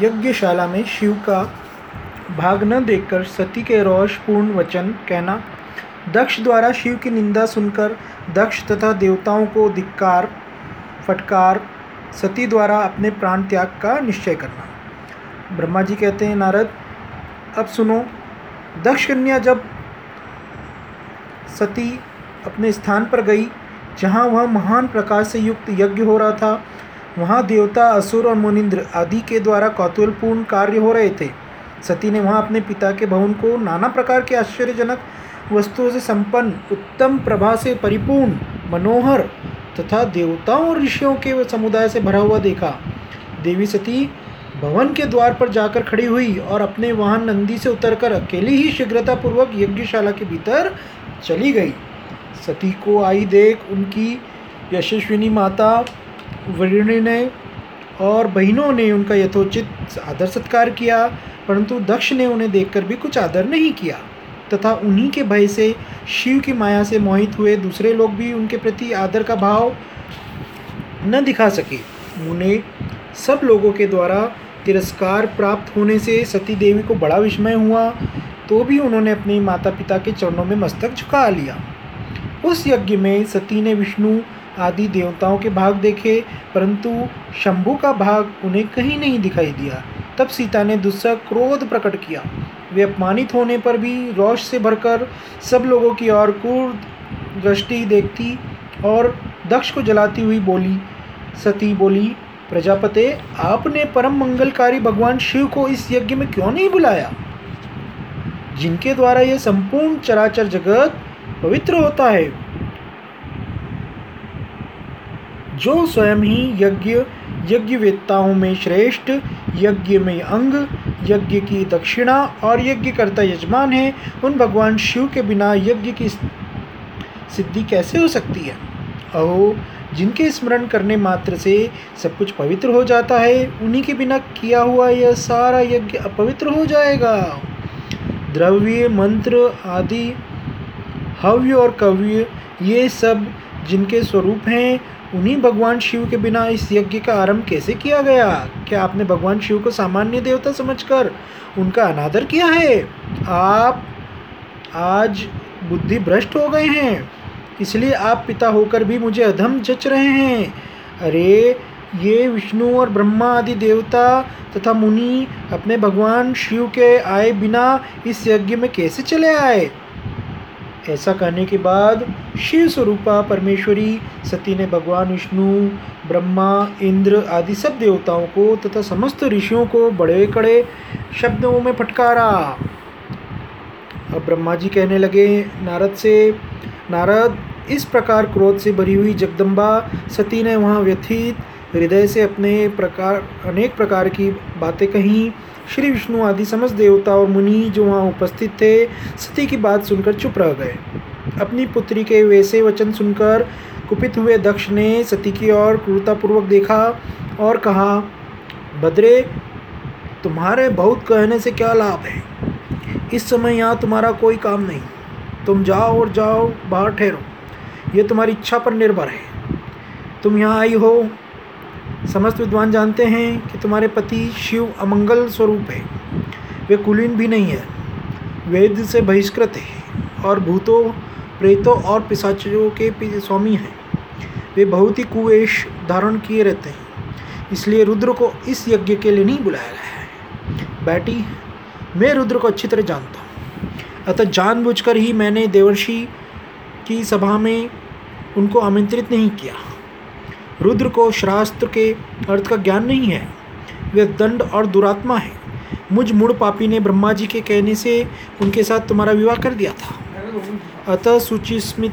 यज्ञशाला में शिव का भाग न देखकर सती के रोषपूर्ण वचन कहना, दक्ष द्वारा शिव की निंदा सुनकर दक्ष तथा देवताओं को धिक्कार, फटकार, सती द्वारा अपने प्राण त्याग का निश्चय करना। ब्रह्मा जी कहते हैं, नारद, अब सुनो, दक्ष कन्या जब सती अपने स्थान पर गई, जहाँ वह महान प्रकाश से युक्त यज्ञ हो रहा था वहाँ देवता असुर और मुनिंद्र आदि के द्वारा कौतूहलपूर्ण कार्य हो रहे थे। सती ने वहाँ अपने पिता के भवन को नाना प्रकार के आश्चर्यजनक वस्तुओं से संपन्न, उत्तम प्रभा से परिपूर्ण, मनोहर तथा देवताओं और ऋषियों के समुदाय से भरा हुआ देखा। देवी सती भवन के द्वार पर जाकर खड़ी हुई और अपने वाहन नंदी से उतरकर अकेली ही शीघ्रतापूर्वक यज्ञशाला के भीतर चली गई। सती को आई देख उनकी यशस्विनी माता वरिणी ने और बहनों ने उनका यथोचित आदर सत्कार किया, परंतु दक्ष ने उन्हें देखकर भी कुछ आदर नहीं किया। तथा उन्हीं के भय से, शिव की माया से मोहित हुए दूसरे लोग भी उनके प्रति आदर का भाव न दिखा सके। उन्हें सब लोगों के द्वारा तिरस्कार प्राप्त होने से सती देवी को बड़ा विस्मय हुआ तो भी उन्होंने अपने माता पिता के चरणों में मस्तक झुका लिया। उस यज्ञ में सती ने विष्णु आदि देवताओं के भाग देखे, परंतु शंभु का भाग उन्हें कहीं नहीं दिखाई दिया। तब सीता ने दुस्सह क्रोध प्रकट किया। वे अपमानित होने पर भी रोष से भरकर सब लोगों की ओर क्रूर दृष्टि देखती और दक्ष को जलाती हुई बोली, सती बोली, प्रजापते, आपने परम मंगलकारी भगवान शिव को इस यज्ञ में क्यों नहीं बुलाया? जिनके द्वारा यह संपूर्ण चराचर जगत पवित्र होता है जो स्वयं ही यज्ञ, यज्ञवेत्ताओं में श्रेष्ठ, यज्ञ में अंग, यज्ञ की दक्षिणा और यज्ञ करता यजमान है, उन भगवान शिव के बिना यज्ञ की सिद्धि कैसे हो सकती है? अहो, जिनके स्मरण करने मात्र से सब कुछ पवित्र हो जाता है, उन्हीं के बिना किया हुआ यह सारा यज्ञ अपवित्र हो जाएगा। द्रव्य, मंत्र आदि, हव्य और कव्य, ये सब जिनके स्वरूप हैं उन्हीं भगवान शिव के बिना इस यज्ञ का आरंभ कैसे किया गया? क्या आपने भगवान शिव को सामान्य देवता समझकर उनका अनादर किया है? आप आज बुद्धि भ्रष्ट हो गए हैं। इसलिए आप पिता होकर भी मुझे अधम जच रहे हैं। अरे, ये विष्णु और ब्रह्मा आदि देवता तथा मुनि अपने भगवान शिव के आए बिना इस यज्ञ में कैसे चले आए? ऐसा कहने के बाद शिव स्वरूपा, परमेश्वरी, सती ने भगवान, विष्णु, ब्रह्मा, इंद्र आदि सब देवताओं को तथा समस्त ऋषियों को बड़े कड़े शब्दों में फटकारा। अब ब्रह्मा जी कहने लगे, नारद से, नारद, इस प्रकार क्रोध से भरी हुई जगदम्बा, सती ने वहाँ व्यथित हृदय से अपने प्रकार, अनेक प्रकार की बातें कहीं। श्री विष्णु आदि समस्त देवता और मुनि जो वहाँ उपस्थित थे, सती की बात सुनकर चुप रह गए। अपनी पुत्री के वैसे वचन सुनकर कुपित हुए दक्ष ने सती की ओर क्रूरतापूर्वक देखा और कहा, बद्रे, तुम्हारे बहुत कहने से क्या लाभ है? इस समय यहाँ तुम्हारा कोई काम नहीं। तुम जाओ और जाओ, बाहर ठहरो। ये तुम्हारी इच्छा पर निर्भर है। तुम यहाँ आई हो समस्त विद्वान जानते हैं कि तुम्हारे पति शिव अमंगल स्वरूप है। वे कुलीन भी नहीं है। वेद से बहिष्कृत है और भूतों, प्रेतों और पिशाचों के स्वामी हैं। वे बहुत ही कुवेश धारण किए रहते हैं। इसलिए रुद्र को इस यज्ञ के लिए नहीं बुलाया गया है। बेटी, मैं रुद्र को अच्छी तरह जानता हूँ। अतः जानबूझकर ही मैंने देवर्षि की सभा में उनको आमंत्रित नहीं किया। रुद्र को शास्त्र के अर्थ का ज्ञान नहीं है। वे दंड और दुरात्मा है। मुझ मूड पापी ने ब्रह्मा जी के कहने से उनके साथ तुम्हारा विवाह कर दिया था। अतः सुचिस्मित